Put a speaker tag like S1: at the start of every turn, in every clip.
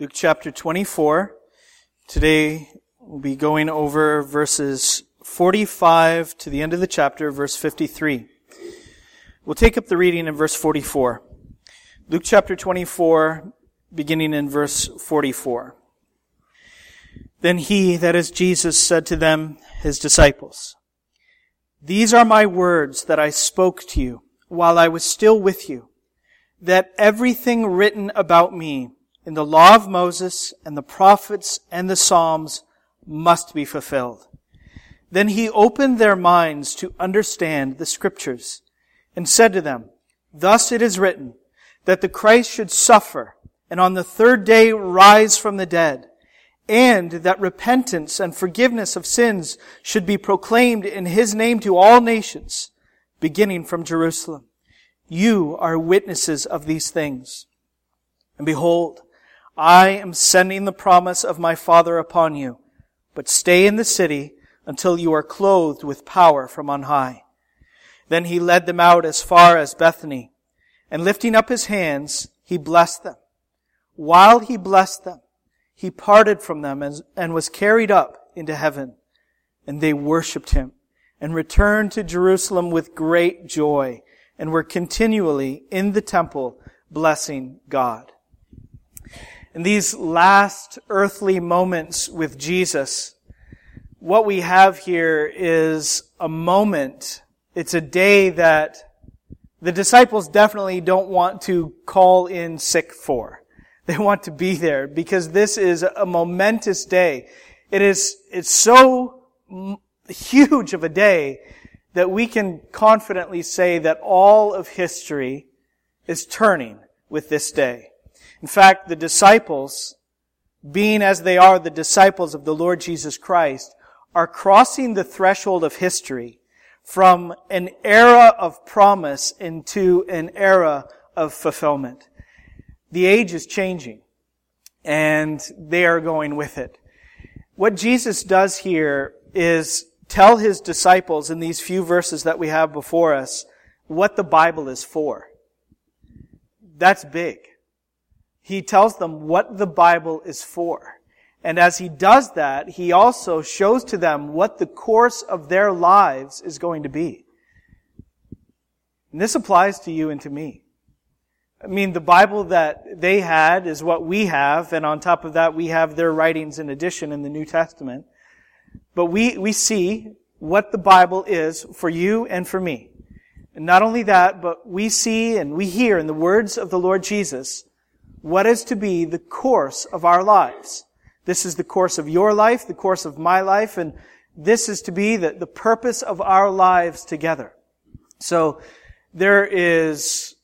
S1: Luke chapter 24. Today we'll be going over verses 45 to the end of the chapter, verse 53. We'll take up the reading in verse 44. Luke chapter 24, beginning in verse 44. Then he, that is Jesus, said to them, his disciples, These are my words that I spoke to you while I was still with you, that everything written about me in the law of Moses and the prophets and the Psalms must be fulfilled. Then he opened their minds to understand the scriptures and said to them, Thus it is written that the Christ should suffer and on the third day rise from the dead and that repentance and forgiveness of sins should be proclaimed in his name to all nations, beginning from Jerusalem. You are witnesses of these things. And behold, I am sending the promise of my Father upon you, but stay in the city until you are clothed with power from on high. Then he led them out as far as Bethany, and lifting up his hands, he blessed them. While he blessed them, he parted from them and, was carried up into heaven. And they worshiped him and returned to Jerusalem with great joy and were continually in the temple blessing God. In these last earthly moments with Jesus, what we have here is a moment. It's a day that the disciples definitely don't want to call in sick for. They want to be there because this is a momentous day. It is, it's so huge of a day that we can confidently say that all of history is turning with this day. In fact, the disciples, being as they are the disciples of the Lord Jesus Christ, are crossing the threshold of history from an era of promise into an era of fulfillment. The age is changing, and they are going with it. What Jesus does here is tell his disciples in these few verses that we have before us what the Bible is for. That's big. He tells them what the Bible is for. And as he does that, he also shows to them what the course of their lives is going to be. And this applies to you and to me. I mean, the Bible that they had is what we have, and on top of that, we have their writings in addition in the New Testament. But we, we see what the Bible is for you and for me. And not only that, but we see and we hear in the words of the Lord Jesus what is to be the course of our lives. This is the course of your life, the course of my life, and this is to be the, the purpose of our lives together. So, there is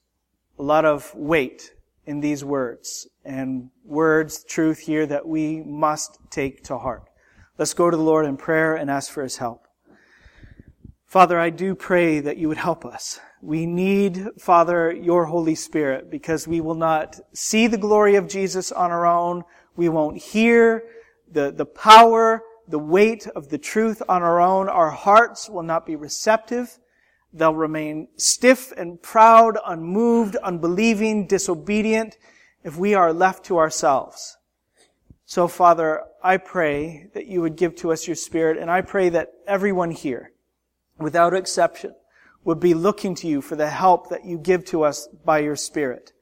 S1: a lot of weight in these words and words, truth here that we must take to heart. Let's go to the Lord in prayer and ask for His help. Father, I do pray that you would help us. We need, Father, your Holy Spirit because we will not see the glory of Jesus on our own. We won't hear the, the power, the weight of the truth on our own. Our hearts will not be receptive. They'll remain stiff and proud, unmoved, unbelieving, disobedient if we are left to ourselves. So, Father, I pray that you would give to us your Spirit, and I pray that everyone here, without exception, would be looking to you for the help that you give to us by your Spirit.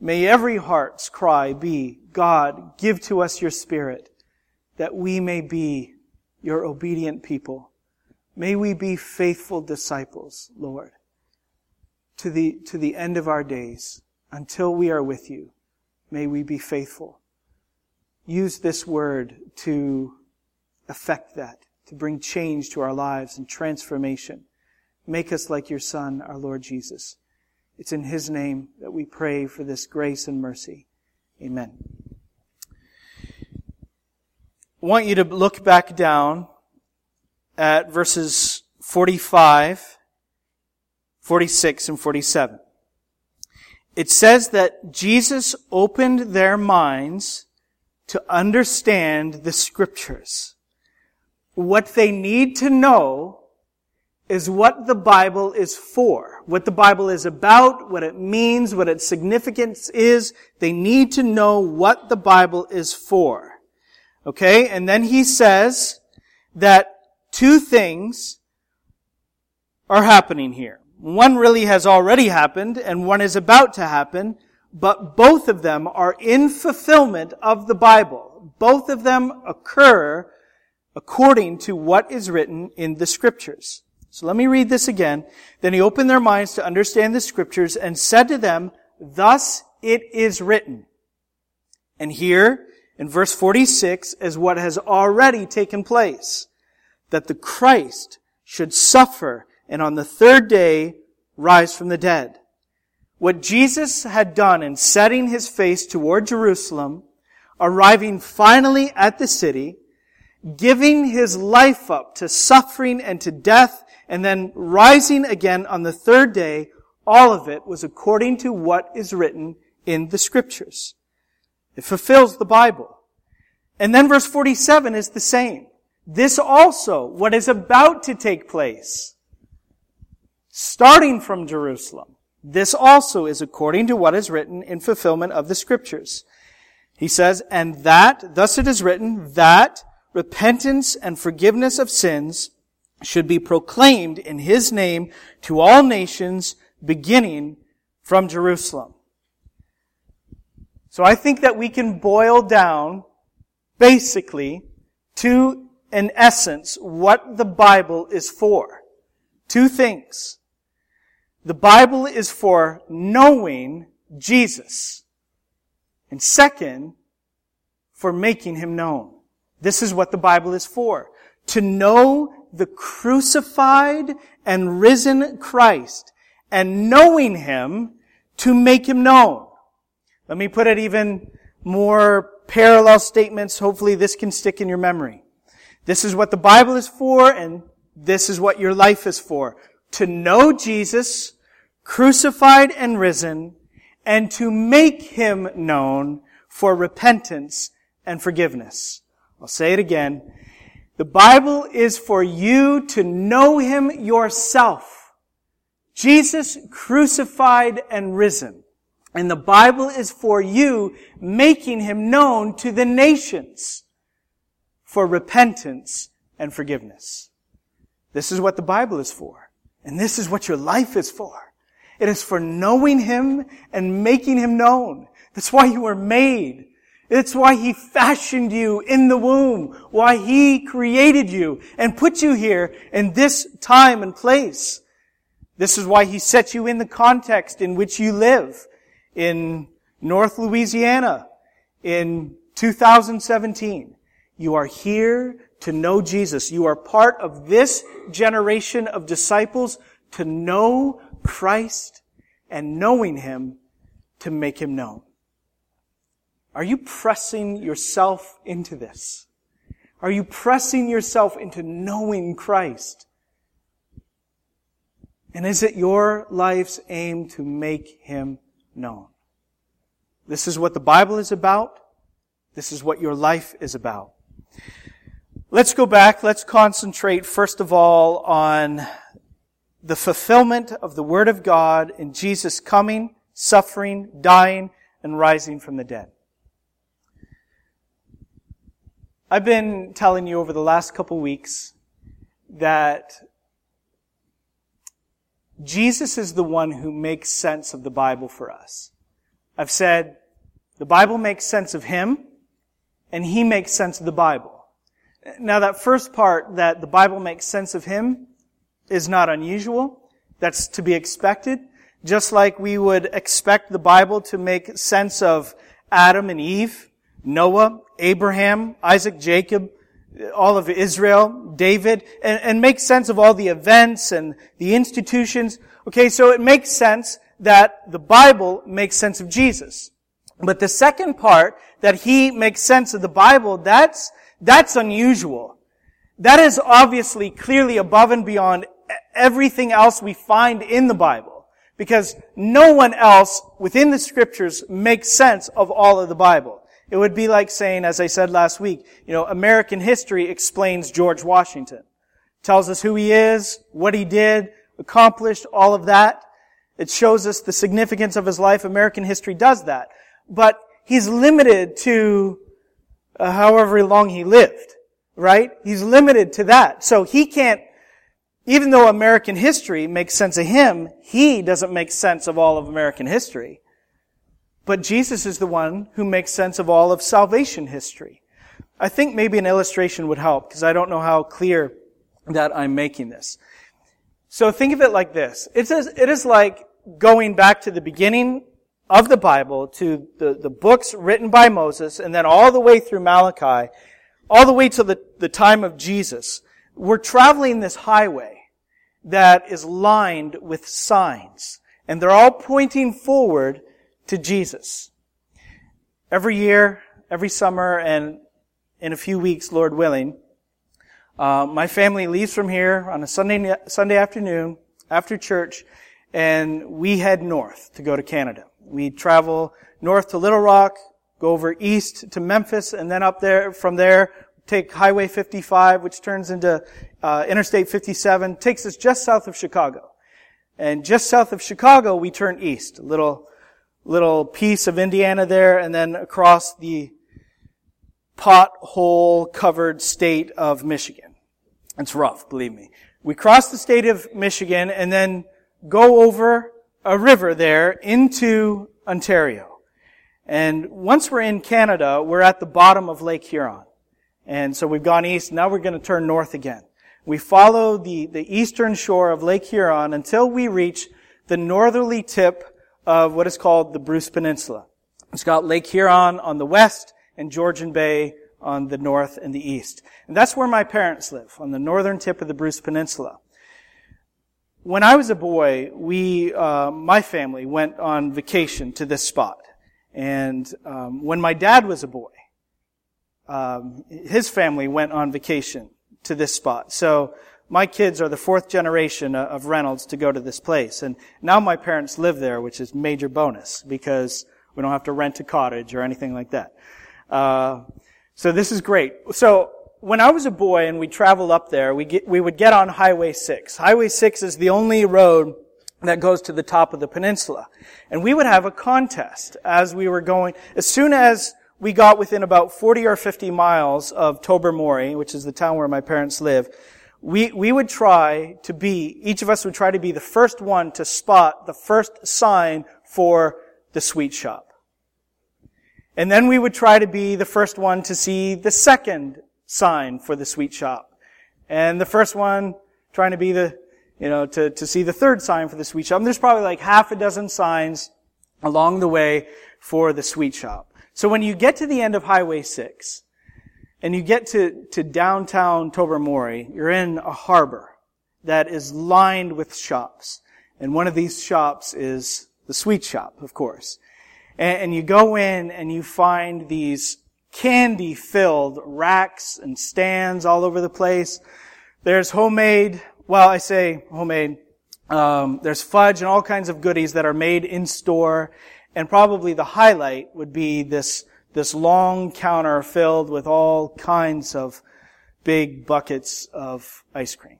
S1: May every heart's cry be, God, give to us your Spirit, that we may be your obedient people. May we be faithful disciples, Lord, to the, to the end of our days, until we are with you. May we be faithful. Use this word to affect that, to bring change to our lives and transformation. Make us like your Son, our Lord Jesus. It's in His name that we pray for this grace and mercy. Amen. I want you to look back down at verses 45, 46, and 47. It says that Jesus opened their minds to understand the scriptures. What they need to know is what the Bible is for. What the Bible is about, what it means, what its significance is. They need to know what the Bible is for. Okay? And then he says that two things are happening here. One really has already happened and one is about to happen, but both of them are in fulfillment of the Bible. Both of them occur according to what is written in the scriptures. So let me read this again. Then he opened their minds to understand the scriptures and said to them, thus it is written. And here, in verse 46, is what has already taken place. That the Christ should suffer and on the third day rise from the dead. What Jesus had done in setting his face toward Jerusalem, arriving finally at the city, giving his life up to suffering and to death and then rising again on the third day, all of it was according to what is written in the scriptures. It fulfills the Bible. And then verse 47 is the same. This also, what is about to take place, starting from Jerusalem, this also is according to what is written in fulfillment of the scriptures. He says, and that, thus it is written, that repentance and forgiveness of sins should be proclaimed in his name to all nations, beginning from Jerusalem. So I think that we can boil down, basically, to, in essence, what the Bible is for. Two things. The Bible is for knowing Jesus. And second, for making him known. This is what the Bible is for. To know the crucified and risen Christ and knowing Him to make Him known. Let me put it even more parallel statements. Hopefully this can stick in your memory. This is what the Bible is for and this is what your life is for. To know Jesus, crucified and risen, and to make Him known for repentance and forgiveness. I'll say it again. The Bible is for you to know Him yourself. Jesus crucified and risen. And the Bible is for you making Him known to the nations for repentance and forgiveness. This is what the Bible is for. And this is what your life is for. It is for knowing Him and making Him known. That's why you were made. It's why He fashioned you in the womb, why He created you and put you here in this time and place. This is why He set you in the context in which you live in North Louisiana in 2017. You are here to know Jesus. You are part of this generation of disciples to know Christ and knowing Him to make Him known. Are you pressing yourself into this? Are you pressing yourself into knowing Christ? And is it your life's aim to make Him known? This is what the Bible is about. This is what your life is about. Let's go back. Let's concentrate first of all on the fulfillment of the Word of God in Jesus coming, suffering, dying, and rising from the dead. I've been telling you over the last couple weeks that Jesus is the one who makes sense of the Bible for us. I've said the Bible makes sense of Him and He makes sense of the Bible. Now that first part that the Bible makes sense of Him is not unusual. That's to be expected. Just like we would expect the Bible to make sense of Adam and Eve, Noah, Abraham, Isaac, Jacob, all of Israel, David, and, and make sense of all the events and the institutions. Okay, so it makes sense that the Bible makes sense of Jesus. But the second part, that he makes sense of the Bible, that's, that's unusual. That is obviously clearly above and beyond everything else we find in the Bible. Because no one else within the scriptures makes sense of all of the Bible. It would be like saying, as I said last week, you know, American history explains George Washington. tells us who he is, what he did, accomplished, all of that. It shows us the significance of his life. American history does that. But he's limited to uh, however long he lived, right? He's limited to that. So he can't, even though American history makes sense of him, he doesn't make sense of all of American history. But Jesus is the one who makes sense of all of salvation history. I think maybe an illustration would help because I don't know how clear that I'm making this. So think of it like this. It is, it is like going back to the beginning of the Bible to the, the books written by Moses and then all the way through Malachi, all the way to the, the time of Jesus. We're traveling this highway that is lined with signs and they're all pointing forward to Jesus. Every year, every summer, and in a few weeks, Lord willing, uh, my family leaves from here on a Sunday, Sunday afternoon after church, and we head north to go to Canada. We travel north to Little Rock, go over east to Memphis, and then up there, from there, take Highway 55, which turns into uh, Interstate 57, takes us just south of Chicago. And just south of Chicago, we turn east, a little, little piece of Indiana there, and then across the pothole covered state of Michigan. It's rough, believe me. We cross the state of Michigan and then go over a river there into Ontario. And once we're in Canada, we're at the bottom of Lake Huron. And so we've gone east, now we're going to turn north again. We follow the, the eastern shore of Lake Huron until we reach the northerly tip of what is called the Bruce Peninsula. It's got Lake Huron on the west and Georgian Bay on the north and the east. And that's where my parents live, on the northern tip of the Bruce Peninsula. When I was a boy, we, uh, my family went on vacation to this spot. And um, when my dad was a boy, um, his family went on vacation to this spot. So my kids are the fourth generation of Reynolds to go to this place. And now my parents live there, which is major bonus because we don't have to rent a cottage or anything like that. Uh, so this is great. So when I was a boy and we traveled up there, we get, we would get on Highway 6. Highway 6 is the only road that goes to the top of the peninsula. And we would have a contest as we were going, as soon as we got within about 40 or 50 miles of Tobermory, which is the town where my parents live, we, we would try to be, each of us would try to be the first one to spot the first sign for the sweet shop. And then we would try to be the first one to see the second sign for the sweet shop. And the first one trying to be the, you know, to, to see the third sign for the sweet shop. And there's probably like half a dozen signs along the way for the sweet shop. So when you get to the end of Highway 6, and you get to, to downtown Tobermory, you're in a harbor that is lined with shops. And one of these shops is the sweet shop, of course. And, and you go in and you find these candy filled racks and stands all over the place. There's homemade, well, I say homemade, um, there's fudge and all kinds of goodies that are made in store. And probably the highlight would be this this long counter filled with all kinds of big buckets of ice cream.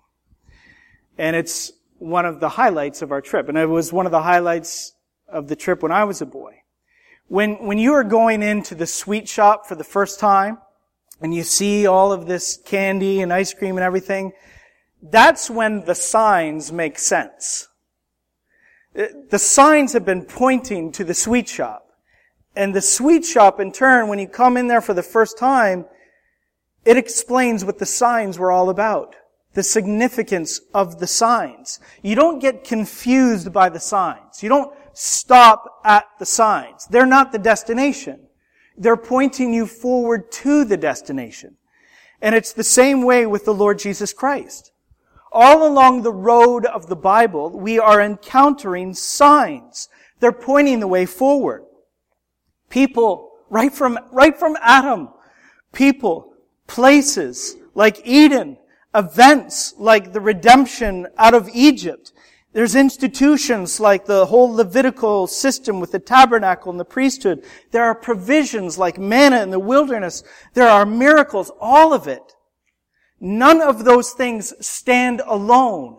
S1: And it's one of the highlights of our trip. And it was one of the highlights of the trip when I was a boy. When, when you are going into the sweet shop for the first time, and you see all of this candy and ice cream and everything, that's when the signs make sense. The signs have been pointing to the sweet shop. And the sweet shop, in turn, when you come in there for the first time, it explains what the signs were all about. The significance of the signs. You don't get confused by the signs. You don't stop at the signs. They're not the destination. They're pointing you forward to the destination. And it's the same way with the Lord Jesus Christ. All along the road of the Bible, we are encountering signs. They're pointing the way forward. People, right from, right from Adam, people, places like Eden, events like the redemption out of Egypt. There's institutions like the whole Levitical system with the tabernacle and the priesthood. There are provisions like manna in the wilderness. There are miracles, all of it. none of those things stand alone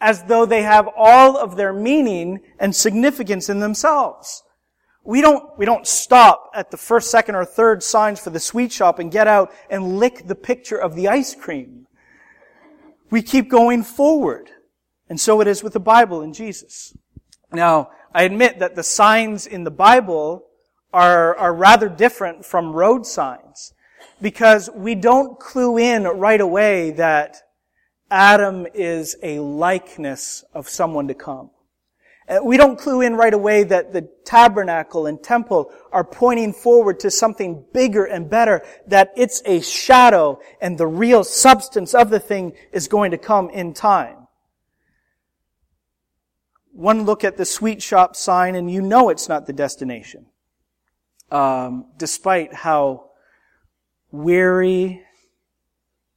S1: as though they have all of their meaning and significance in themselves. We don't, we don't stop at the first, second, or third signs for the sweet shop and get out and lick the picture of the ice cream. We keep going forward. And so it is with the Bible and Jesus. Now, I admit that the signs in the Bible are, are rather different from road signs because we don't clue in right away that Adam is a likeness of someone to come. Uh, we don't clue in right away that the tabernacle and temple are pointing forward to something bigger and better, that it's a shadow and the real substance of the thing is going to come in time. One look at the sweet shop sign and you know it's not the destination. Um, despite how weary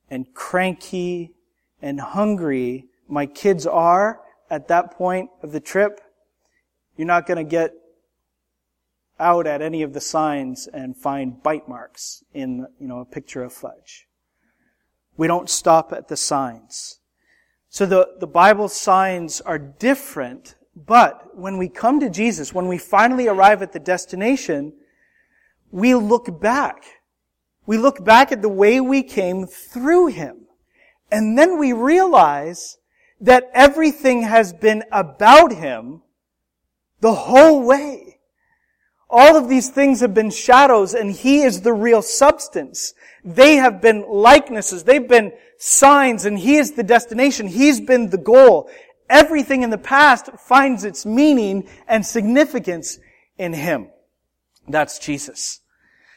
S1: and cranky and hungry my kids are, at that point of the trip, you're not going to get out at any of the signs and find bite marks in, you know, a picture of fudge. We don't stop at the signs. So the, the Bible signs are different, but when we come to Jesus, when we finally arrive at the destination, we look back. We look back at the way we came through Him. And then we realize that everything has been about him the whole way. All of these things have been shadows and he is the real substance. They have been likenesses. They've been signs and he is the destination. He's been the goal. Everything in the past finds its meaning and significance in him. That's Jesus.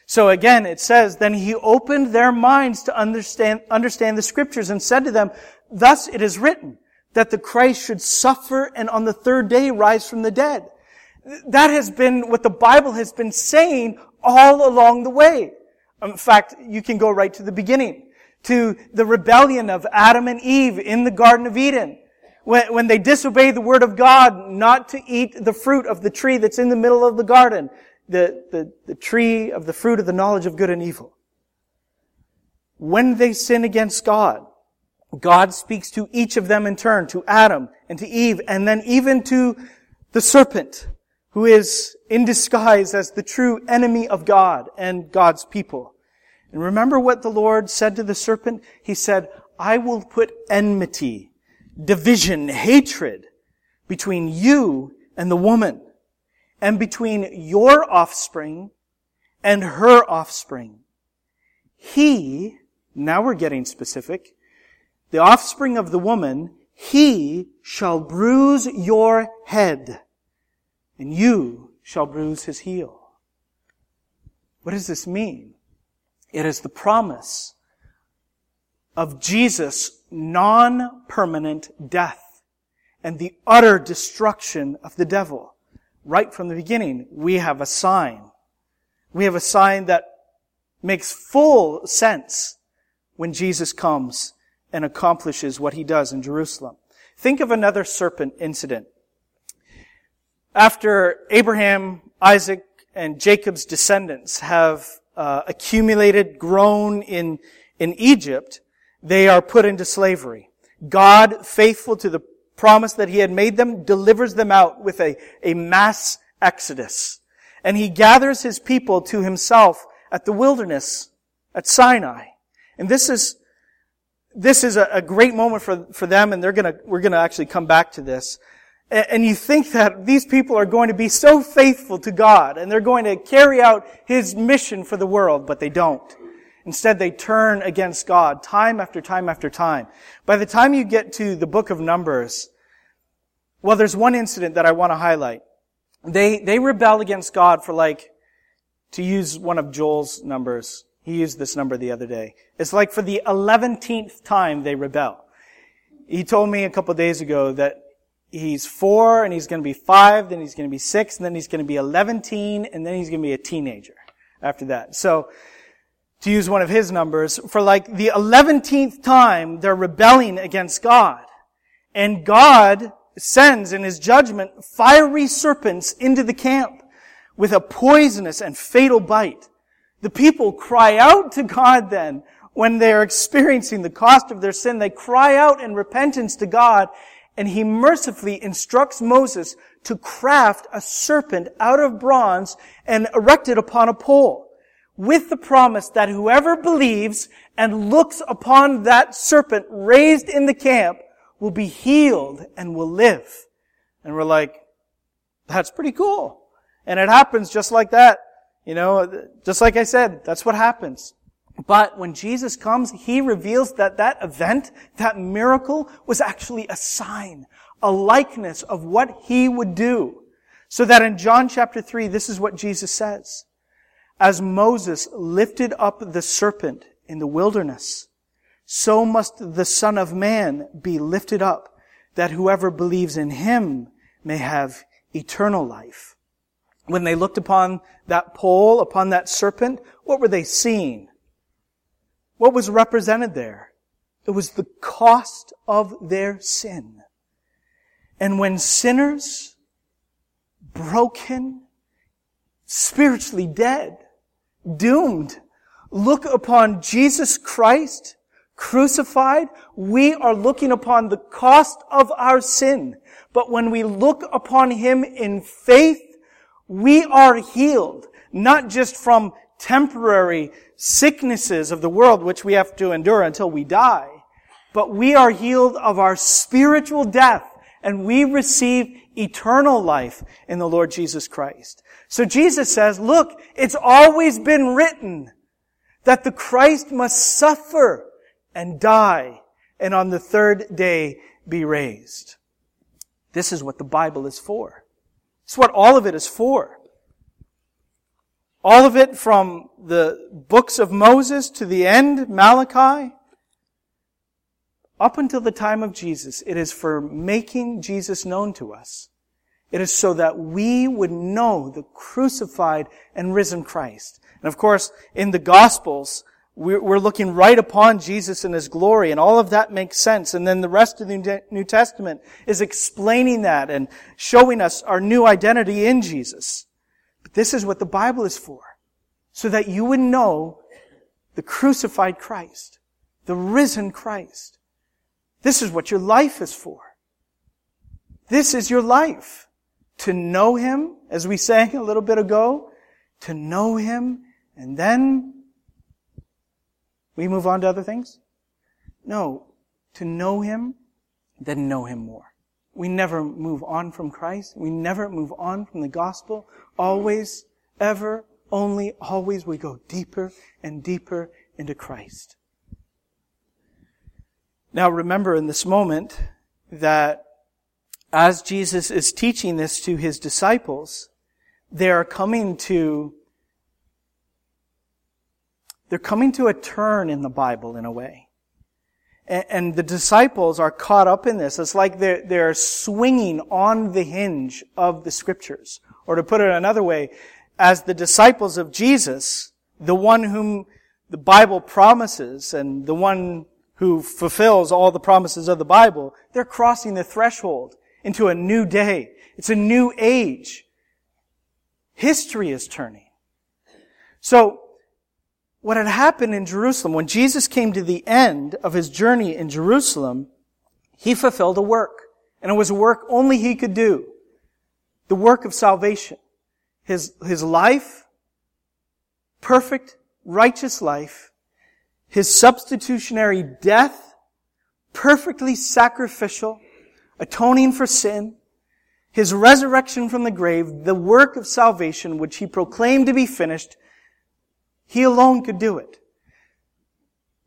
S1: So again, it says, then he opened their minds to understand, understand the scriptures and said to them, thus it is written, that the Christ should suffer and on the third day rise from the dead. That has been what the Bible has been saying all along the way. In fact, you can go right to the beginning, to the rebellion of Adam and Eve in the Garden of Eden. When, when they disobey the word of God not to eat the fruit of the tree that's in the middle of the garden, the, the, the tree of the fruit of the knowledge of good and evil. When they sin against God, God speaks to each of them in turn, to Adam and to Eve, and then even to the serpent, who is in disguise as the true enemy of God and God's people. And remember what the Lord said to the serpent? He said, I will put enmity, division, hatred between you and the woman, and between your offspring and her offspring. He, now we're getting specific, the offspring of the woman, he shall bruise your head, and you shall bruise his heel. What does this mean? It is the promise of Jesus' non-permanent death and the utter destruction of the devil. Right from the beginning, we have a sign. We have a sign that makes full sense when Jesus comes and accomplishes what he does in Jerusalem. Think of another serpent incident. After Abraham, Isaac, and Jacob's descendants have uh, accumulated, grown in, in Egypt, they are put into slavery. God, faithful to the promise that he had made them, delivers them out with a, a mass exodus. And he gathers his people to himself at the wilderness at Sinai. And this is this is a, a, great moment for, for them, and they're gonna, we're gonna actually come back to this. And, and you think that these people are going to be so faithful to God, and they're going to carry out His mission for the world, but they don't. Instead, they turn against God time after time after time. By the time you get to the book of Numbers, well, there's one incident that I want to highlight. They, they rebel against God for like, to use one of Joel's numbers, he used this number the other day. It's like for the 11th time they rebel. He told me a couple days ago that he's four and he's going to be five, then he's going to be six, and then he's going to be 11, and then he's going to be a teenager after that. So, to use one of his numbers, for like the 11th time, they're rebelling against God. And God sends in his judgment fiery serpents into the camp with a poisonous and fatal bite. The people cry out to God then when they are experiencing the cost of their sin. They cry out in repentance to God and he mercifully instructs Moses to craft a serpent out of bronze and erect it upon a pole with the promise that whoever believes and looks upon that serpent raised in the camp will be healed and will live. And we're like, that's pretty cool. And it happens just like that. You know, just like I said, that's what happens. But when Jesus comes, He reveals that that event, that miracle, was actually a sign, a likeness of what He would do. So that in John chapter 3, this is what Jesus says. As Moses lifted up the serpent in the wilderness, so must the Son of Man be lifted up, that whoever believes in Him may have eternal life. When they looked upon that pole, upon that serpent, what were they seeing? What was represented there? It was the cost of their sin. And when sinners, broken, spiritually dead, doomed, look upon Jesus Christ crucified, we are looking upon the cost of our sin. But when we look upon Him in faith, we are healed, not just from temporary sicknesses of the world which we have to endure until we die, but we are healed of our spiritual death and we receive eternal life in the Lord Jesus Christ. So Jesus says, look, it's always been written that the Christ must suffer and die and on the third day be raised. This is what the Bible is for. It's what all of it is for. All of it from the books of Moses to the end, Malachi, up until the time of Jesus, it is for making Jesus known to us. It is so that we would know the crucified and risen Christ. And of course, in the Gospels, we're looking right upon Jesus and His glory, and all of that makes sense. And then the rest of the New Testament is explaining that and showing us our new identity in Jesus. But this is what the Bible is for. So that you would know the crucified Christ, the risen Christ. This is what your life is for. This is your life. To know Him, as we sang a little bit ago, to know Him, and then we move on to other things? No. To know Him, then know Him more. We never move on from Christ. We never move on from the gospel. Always, ever, only, always we go deeper and deeper into Christ. Now remember in this moment that as Jesus is teaching this to his disciples, they are coming to, they're coming to a turn in the Bible in a way. And, and the disciples are caught up in this. It's like they're, they're swinging on the hinge of the scriptures. Or to put it another way, as the disciples of Jesus, the one whom the Bible promises and the one who fulfills all the promises of the Bible, they're crossing the threshold into a new day. It's a new age. History is turning. So, what had happened in Jerusalem, when Jesus came to the end of his journey in Jerusalem, he fulfilled a work. And it was a work only he could do. The work of salvation. His, his life, perfect, righteous life, his substitutionary death, perfectly sacrificial, atoning for sin, his resurrection from the grave, the work of salvation which he proclaimed to be finished, he alone could do it.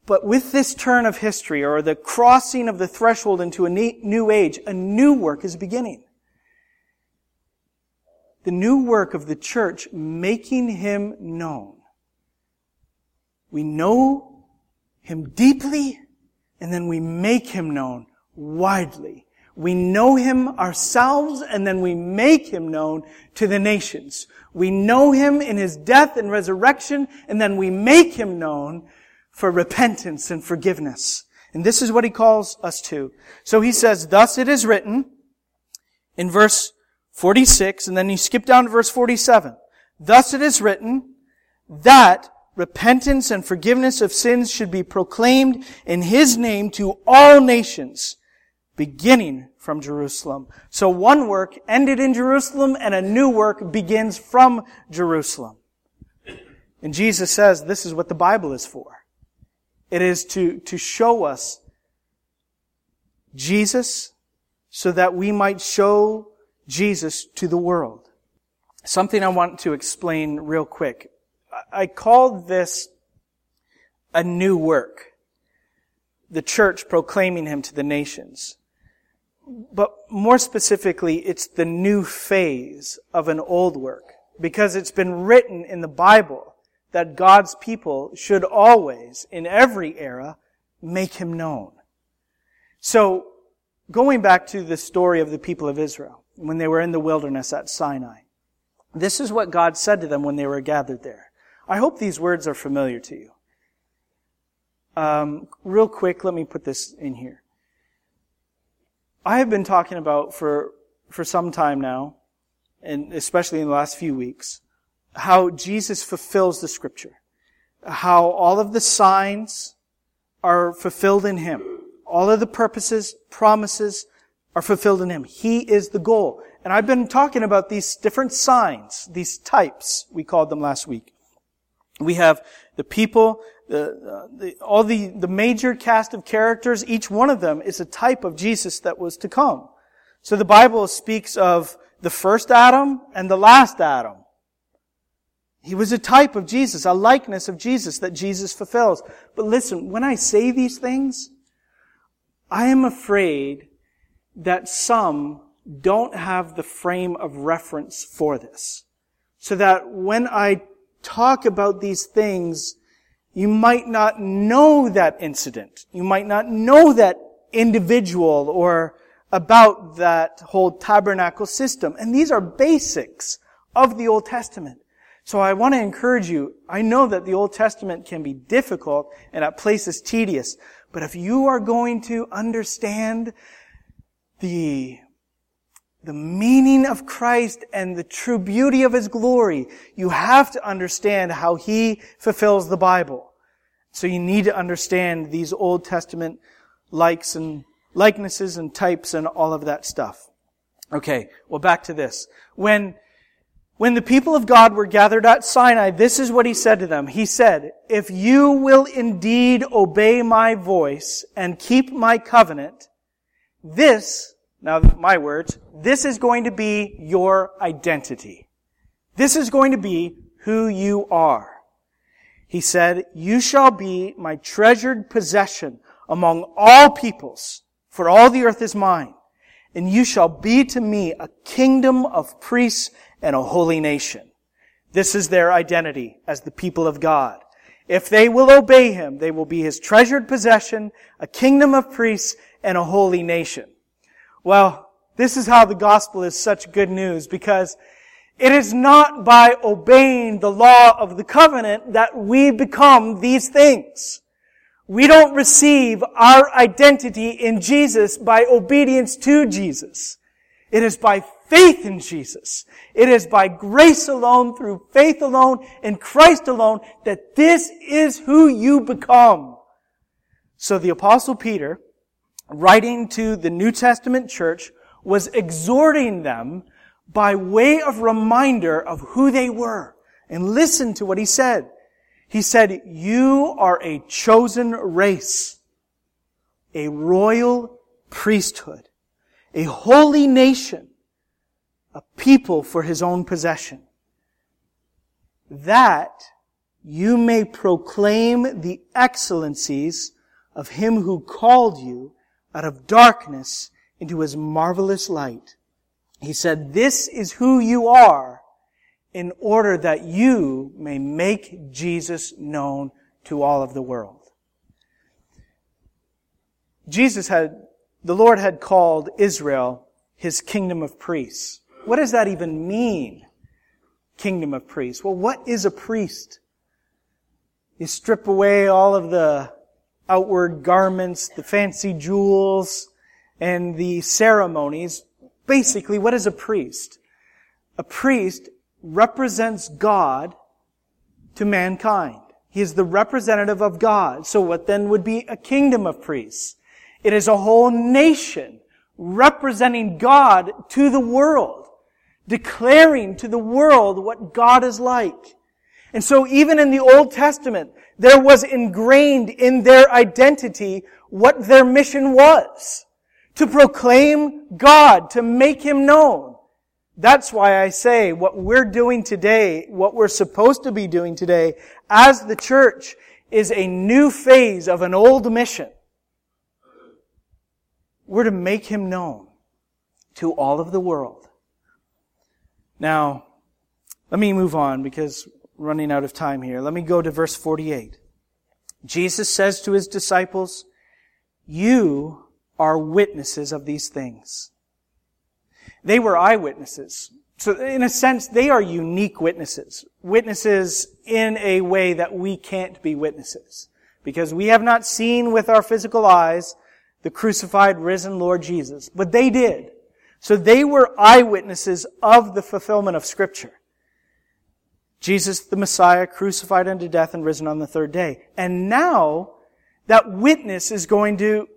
S1: But with this turn of history, or the crossing of the threshold into a new age, a new work is beginning. The new work of the church making him known. We know him deeply, and then we make him known widely. We know him ourselves, and then we make him known to the nations. We know him in his death and resurrection, and then we make him known for repentance and forgiveness. And this is what he calls us to. So he says, thus it is written in verse 46, and then you skip down to verse 47. Thus it is written that repentance and forgiveness of sins should be proclaimed in His name to all nations, beginning from Jerusalem. So one work ended in Jerusalem and a new work begins from Jerusalem. And Jesus says this is what the Bible is for. It is to, to show us Jesus so that we might show Jesus to the world. Something I want to explain real quick. I called this a new work. The church proclaiming him to the nations. But more specifically, it's the new phase of an old work. Because it's been written in the Bible that God's people should always, in every era, make him known. So, going back to the story of the people of Israel, when they were in the wilderness at Sinai, this is what God said to them when they were gathered there. I hope these words are familiar to you. Um, real quick, let me put this in here. I have been talking about for, for some time now, and especially in the last few weeks, how Jesus fulfills the scripture. How all of the signs are fulfilled in Him. All of the purposes, promises are fulfilled in Him. He is the goal. And I've been talking about these different signs, these types, we called them last week. We have the people, the, the, all the, the major cast of characters, each one of them is a type of Jesus that was to come. So the Bible speaks of the first Adam and the last Adam. He was a type of Jesus, a likeness of Jesus that Jesus fulfills. But listen, when I say these things, I am afraid that some don't have the frame of reference for this. So that when I talk about these things, you might not know that incident. You might not know that individual or about that whole tabernacle system. And these are basics of the Old Testament. So I want to encourage you. I know that the Old Testament can be difficult and at places tedious. But if you are going to understand the, the meaning of Christ and the true beauty of His glory, you have to understand how He fulfills the Bible. So you need to understand these Old Testament likes and likenesses and types and all of that stuff. Okay, well back to this. When when the people of God were gathered at Sinai, this is what he said to them. He said, if you will indeed obey my voice and keep my covenant, this, now my words, this is going to be your identity. This is going to be who you are. He said, you shall be my treasured possession among all peoples, for all the earth is mine. And you shall be to me a kingdom of priests and a holy nation. This is their identity as the people of God. If they will obey him, they will be his treasured possession, a kingdom of priests, and a holy nation. Well, this is how the gospel is such good news because it is not by obeying the law of the covenant that we become these things. We don't receive our identity in Jesus by obedience to Jesus. It is by faith in Jesus. It is by grace alone, through faith alone, in Christ alone, that this is who you become. So the apostle Peter, writing to the New Testament church, was exhorting them by way of reminder of who they were. And listen to what he said. He said, you are a chosen race, a royal priesthood, a holy nation, a people for his own possession, that you may proclaim the excellencies of him who called you out of darkness into his marvelous light. He said, this is who you are in order that you may make Jesus known to all of the world. Jesus had, the Lord had called Israel his kingdom of priests. What does that even mean? Kingdom of priests. Well, what is a priest? You strip away all of the outward garments, the fancy jewels, and the ceremonies. Basically, what is a priest? A priest represents God to mankind. He is the representative of God. So what then would be a kingdom of priests? It is a whole nation representing God to the world, declaring to the world what God is like. And so even in the Old Testament, there was ingrained in their identity what their mission was. To proclaim God, to make Him known. That's why I say what we're doing today, what we're supposed to be doing today as the church is a new phase of an old mission. We're to make Him known to all of the world. Now, let me move on because running out of time here. Let me go to verse 48. Jesus says to his disciples, you are witnesses of these things. They were eyewitnesses. So in a sense, they are unique witnesses. Witnesses in a way that we can't be witnesses. Because we have not seen with our physical eyes the crucified, risen Lord Jesus. But they did. So they were eyewitnesses of the fulfillment of scripture. Jesus the Messiah crucified unto death and risen on the third day. And now that witness is going to,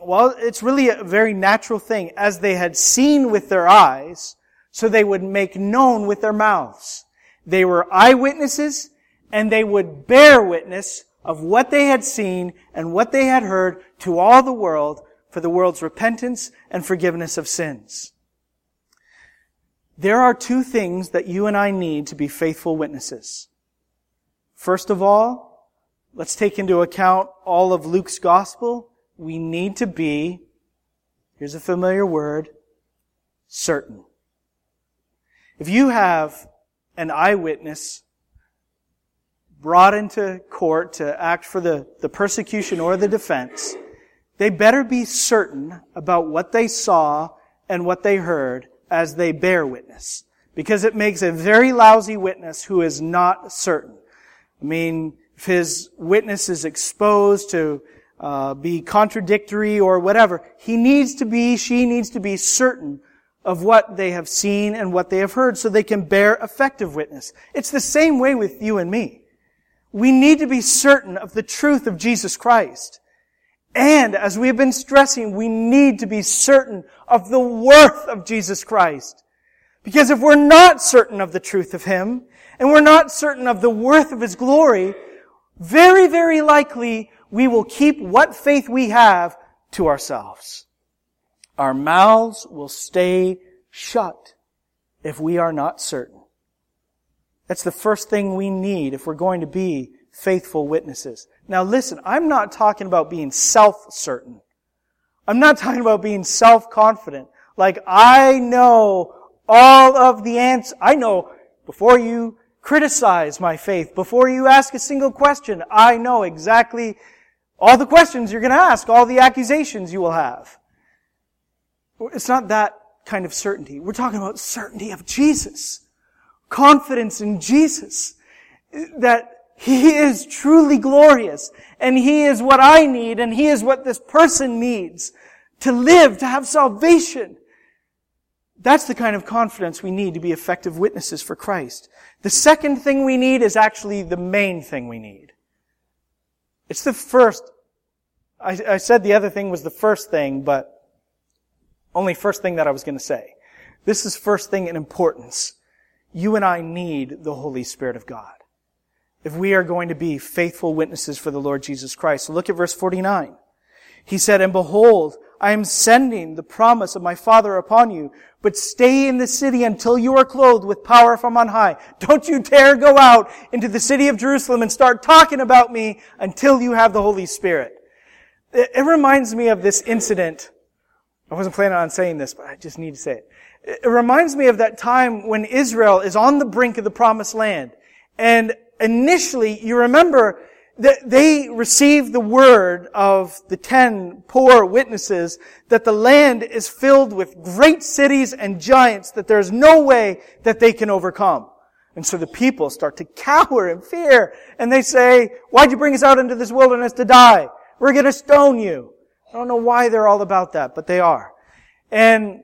S1: well, it's really a very natural thing. As they had seen with their eyes, so they would make known with their mouths. They were eyewitnesses and they would bear witness of what they had seen and what they had heard to all the world for the world's repentance and forgiveness of sins. There are two things that you and I need to be faithful witnesses. First of all, let's take into account all of Luke's gospel. We need to be, here's a familiar word, certain. If you have an eyewitness brought into court to act for the, the persecution or the defense, they better be certain about what they saw and what they heard as they bear witness. Because it makes a very lousy witness who is not certain. I mean, if his witness is exposed to uh, be contradictory or whatever, he needs to be, she needs to be certain of what they have seen and what they have heard so they can bear effective witness. It's the same way with you and me. We need to be certain of the truth of Jesus Christ. And as we have been stressing, we need to be certain of the worth of Jesus Christ. Because if we're not certain of the truth of Him, and we're not certain of the worth of His glory, very, very likely we will keep what faith we have to ourselves. Our mouths will stay shut if we are not certain. That's the first thing we need if we're going to be faithful witnesses. Now listen, I'm not talking about being self-certain. I'm not talking about being self-confident. Like, I know all of the answers. I know before you criticize my faith, before you ask a single question, I know exactly all the questions you're going to ask, all the accusations you will have. It's not that kind of certainty. We're talking about certainty of Jesus. Confidence in Jesus. That he is truly glorious. And He is what I need and He is what this person needs to live, to have salvation. That's the kind of confidence we need to be effective witnesses for Christ. The second thing we need is actually the main thing we need. It's the first. I, I said the other thing was the first thing, but only first thing that I was going to say. This is first thing in importance. You and I need the Holy Spirit of God if we are going to be faithful witnesses for the Lord Jesus Christ. Look at verse 49. He said, And behold, I am sending the promise of my Father upon you, but stay in the city until you are clothed with power from on high. Don't you dare go out into the city of Jerusalem and start talking about me until you have the Holy Spirit. It, it reminds me of this incident. I wasn't planning on saying this, but I just need to say it. It reminds me of that time when Israel is on the brink of the promised land. And initially, you remember that they received the word of the ten poor witnesses that the land is filled with great cities and giants that there's no way that they can overcome. And so the people start to cower in fear and they say, why'd you bring us out into this wilderness to die? We're going to stone you. I don't know why they're all about that, but they are. And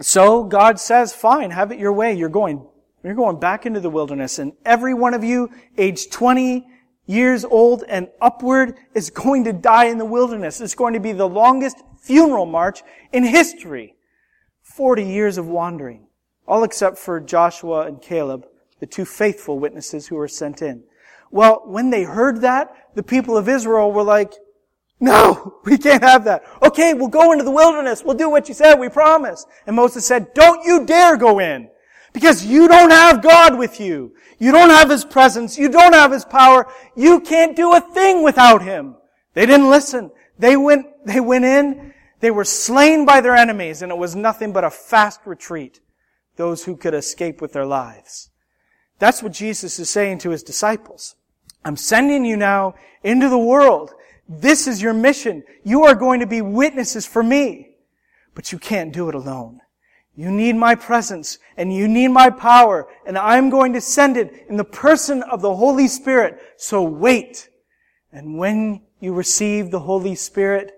S1: so God says, fine, have it your way. You're going you're going back into the wilderness and every one of you, age 20 years old and upward is going to die in the wilderness. It's going to be the longest funeral march in history. 40 years of wandering. All except for Joshua and Caleb, the two faithful witnesses who were sent in. Well, when they heard that, the people of Israel were like, no, we can't have that. Okay, we'll go into the wilderness. We'll do what you said. We promise. And Moses said, don't you dare go in. Because you don't have God with you. You don't have His presence. You don't have His power. You can't do a thing without Him. They didn't listen. They went, they went in. They were slain by their enemies and it was nothing but a fast retreat. Those who could escape with their lives. That's what Jesus is saying to His disciples. I'm sending you now into the world. This is your mission. You are going to be witnesses for me. But you can't do it alone. You need my presence and you need my power and I'm going to send it in the person of the Holy Spirit. So wait. And when you receive the Holy Spirit,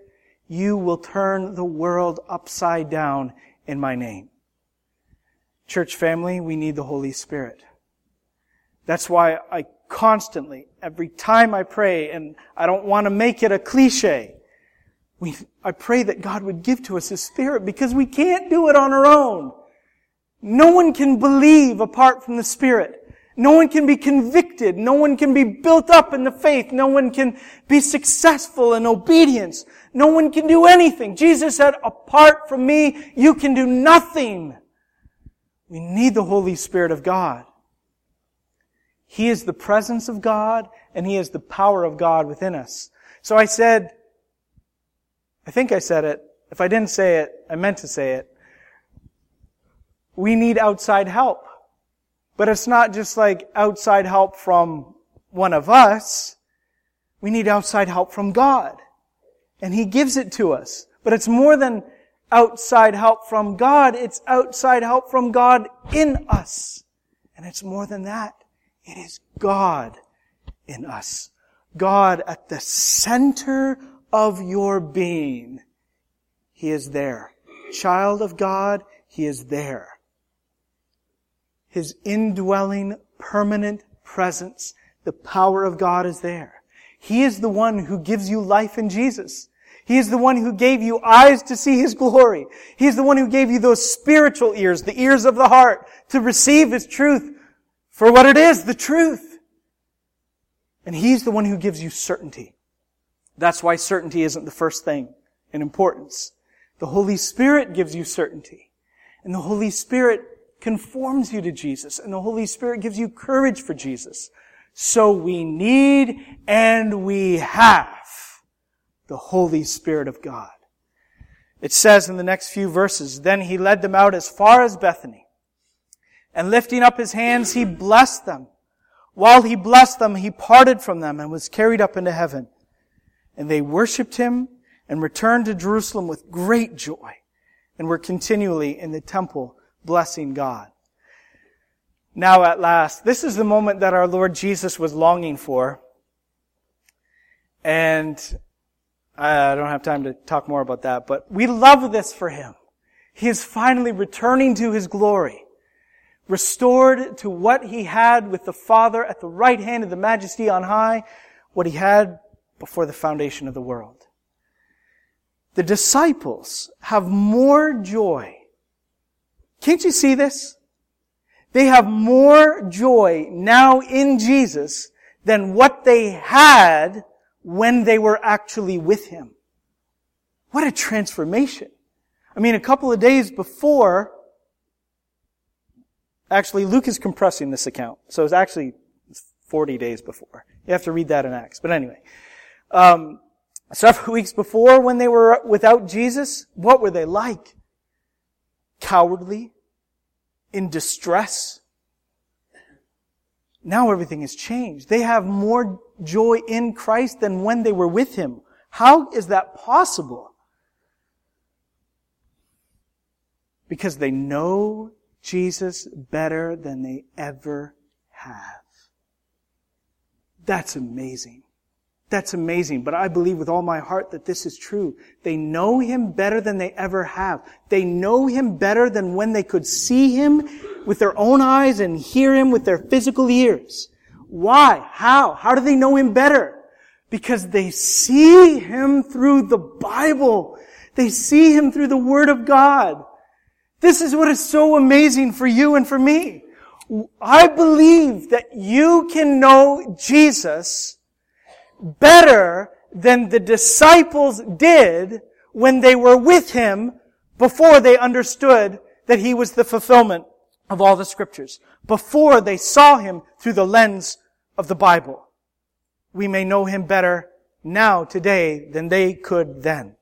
S1: you will turn the world upside down in my name. Church family, we need the Holy Spirit. That's why I constantly, every time I pray, and I don't want to make it a cliche, we, I pray that God would give to us His Spirit because we can't do it on our own. No one can believe apart from the Spirit. No one can be convicted. No one can be built up in the faith. No one can be successful in obedience. No one can do anything. Jesus said, apart from me, you can do nothing. We need the Holy Spirit of God. He is the presence of God and He is the power of God within us. So I said, I think I said it. If I didn't say it, I meant to say it. We need outside help. But it's not just like outside help from one of us. We need outside help from God. And He gives it to us. But it's more than outside help from God. It's outside help from God in us. And it's more than that. It is God in us. God at the center of your being. He is there. Child of God, He is there. His indwelling, permanent presence, the power of God is there. He is the one who gives you life in Jesus. He is the one who gave you eyes to see His glory. He is the one who gave you those spiritual ears, the ears of the heart, to receive His truth for what it is, the truth. And He's the one who gives you certainty. That's why certainty isn't the first thing in importance. The Holy Spirit gives you certainty. And the Holy Spirit conforms you to Jesus. And the Holy Spirit gives you courage for Jesus. So we need and we have the Holy Spirit of God. It says in the next few verses, Then he led them out as far as Bethany. And lifting up his hands, he blessed them. While he blessed them, he parted from them and was carried up into heaven. And they worshiped him and returned to Jerusalem with great joy and were continually in the temple blessing God. Now at last, this is the moment that our Lord Jesus was longing for. And I don't have time to talk more about that, but we love this for him. He is finally returning to his glory, restored to what he had with the Father at the right hand of the majesty on high, what he had before the foundation of the world. The disciples have more joy. Can't you see this? They have more joy now in Jesus than what they had when they were actually with Him. What a transformation. I mean, a couple of days before, actually Luke is compressing this account. So it's actually 40 days before. You have to read that in Acts. But anyway, um, several weeks before, when they were without Jesus, what were they like? Cowardly, in distress. Now everything has changed. They have more joy in Christ than when they were with Him. How is that possible? Because they know Jesus better than they ever have. That's amazing. That's amazing. But I believe with all my heart that this is true. They know Him better than they ever have. They know Him better than when they could see Him with their own eyes and hear Him with their physical ears. Why? How? How do they know Him better? Because they see Him through the Bible. They see Him through the Word of God. This is what is so amazing for you and for me. I believe that you can know Jesus better than the disciples did when they were with Him before they understood that He was the fulfillment of all the scriptures. Before they saw Him through the lens of the Bible. We may know Him better now, today, than they could then.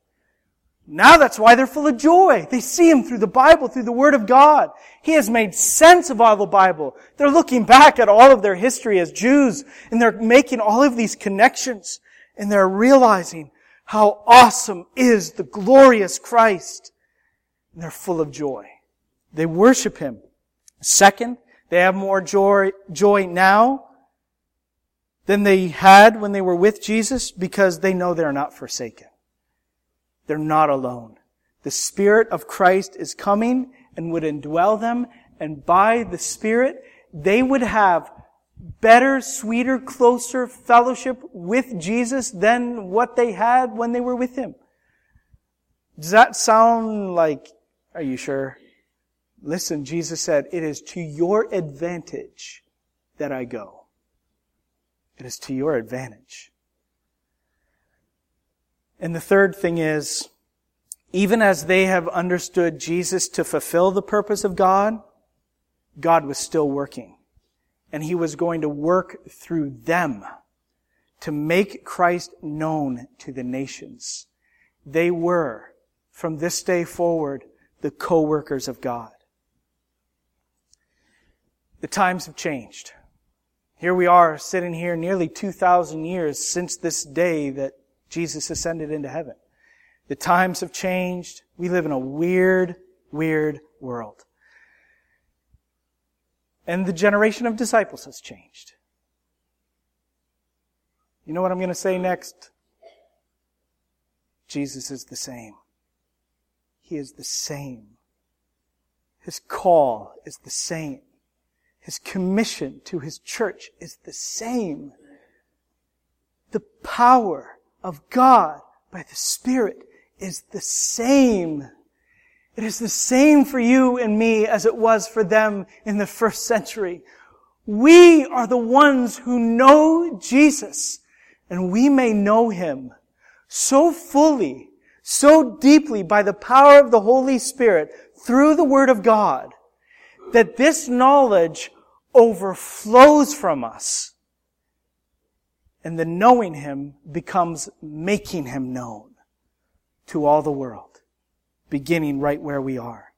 S1: Now that's why they're full of joy. They see Him through the Bible, through the Word of God. He has made sense of all the Bible. They're looking back at all of their history as Jews, and they're making all of these connections, and they're realizing how awesome is the glorious Christ. And they're full of joy. They worship Him. Second, they have more joy, joy now than they had when they were with Jesus because they know they're not forsaken. They're not alone. The Spirit of Christ is coming and would indwell them, and by the Spirit, they would have better, sweeter, closer fellowship with Jesus than what they had when they were with Him. Does that sound like, are you sure? Listen, Jesus said, it is to your advantage that I go. It is to your advantage. And the third thing is, even as they have understood Jesus to fulfill the purpose of God, God was still working. And He was going to work through them to make Christ known to the nations. They were, from this day forward, the co-workers of God. The times have changed. Here we are sitting here nearly 2,000 years since this day that Jesus ascended into heaven. The times have changed. We live in a weird, weird world. And the generation of disciples has changed. You know what I'm going to say next? Jesus is the same. He is the same. His call is the same. His commission to his church is the same. The power of God by the Spirit is the same. It is the same for you and me as it was for them in the first century. We are the ones who know Jesus and we may know Him so fully, so deeply by the power of the Holy Spirit through the Word of God that this knowledge overflows from us and the knowing Him becomes making Him known to all the world, beginning right where we are.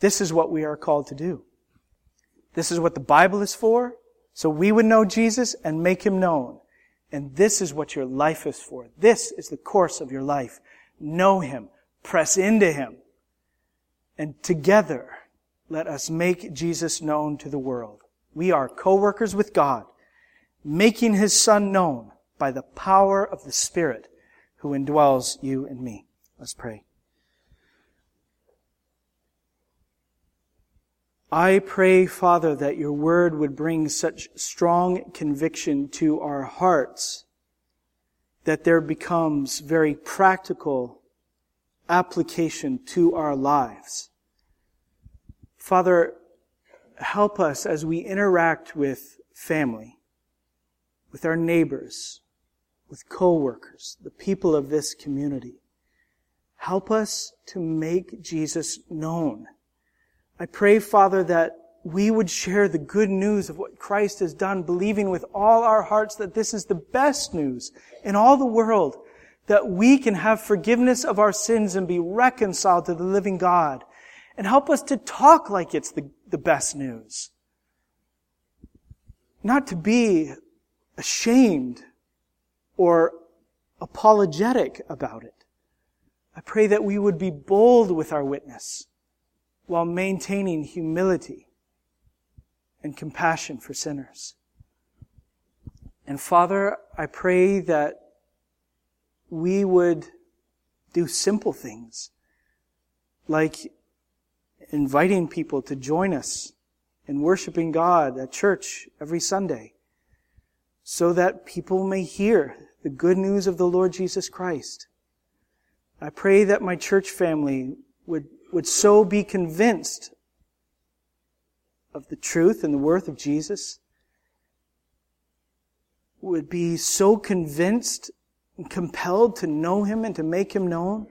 S1: This is what we are called to do. This is what the Bible is for, so we would know Jesus and make Him known. And this is what your life is for. This is the course of your life. Know Him. Press into Him. And together, let us make Jesus known to the world. We are co-workers with God making his son known by the power of the Spirit who indwells you and me. Let's pray. I pray, Father, that your word would bring such strong conviction to our hearts that there becomes very practical application to our lives. Father, help us as we interact with family with our neighbors, with co-workers, the people of this community. Help us to make Jesus known. I pray, Father, that we would share the good news of what Christ has done, believing with all our hearts that this is the best news in all the world, that we can have forgiveness of our sins and be reconciled to the living God. And help us to talk like it's the, the best news. Not to be ashamed or apologetic about it. I pray that we would be bold with our witness while maintaining humility and compassion for sinners. And Father, I pray that we would do simple things like inviting people to join us in worshiping God at church every Sunday so that people may hear the good news of the Lord Jesus Christ. I pray that my church family would, would so be convinced of the truth and the worth of Jesus, would be so convinced and compelled to know Him and to make Him known,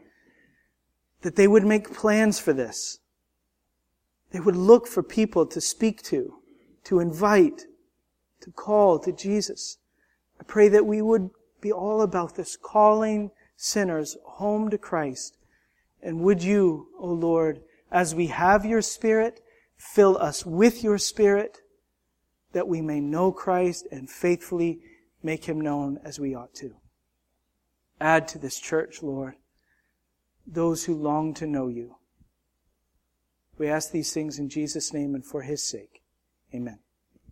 S1: that they would make plans for this. They would look for people to speak to, to invite, to call to Jesus. I pray that we would be all about this, calling sinners home to Christ. And would you, O Lord, as we have your Spirit, fill us with your Spirit, that we may know Christ and faithfully make him known as we ought to. Add to this church, Lord, those who long to know you. We ask these things in Jesus' name and for his sake. Amen.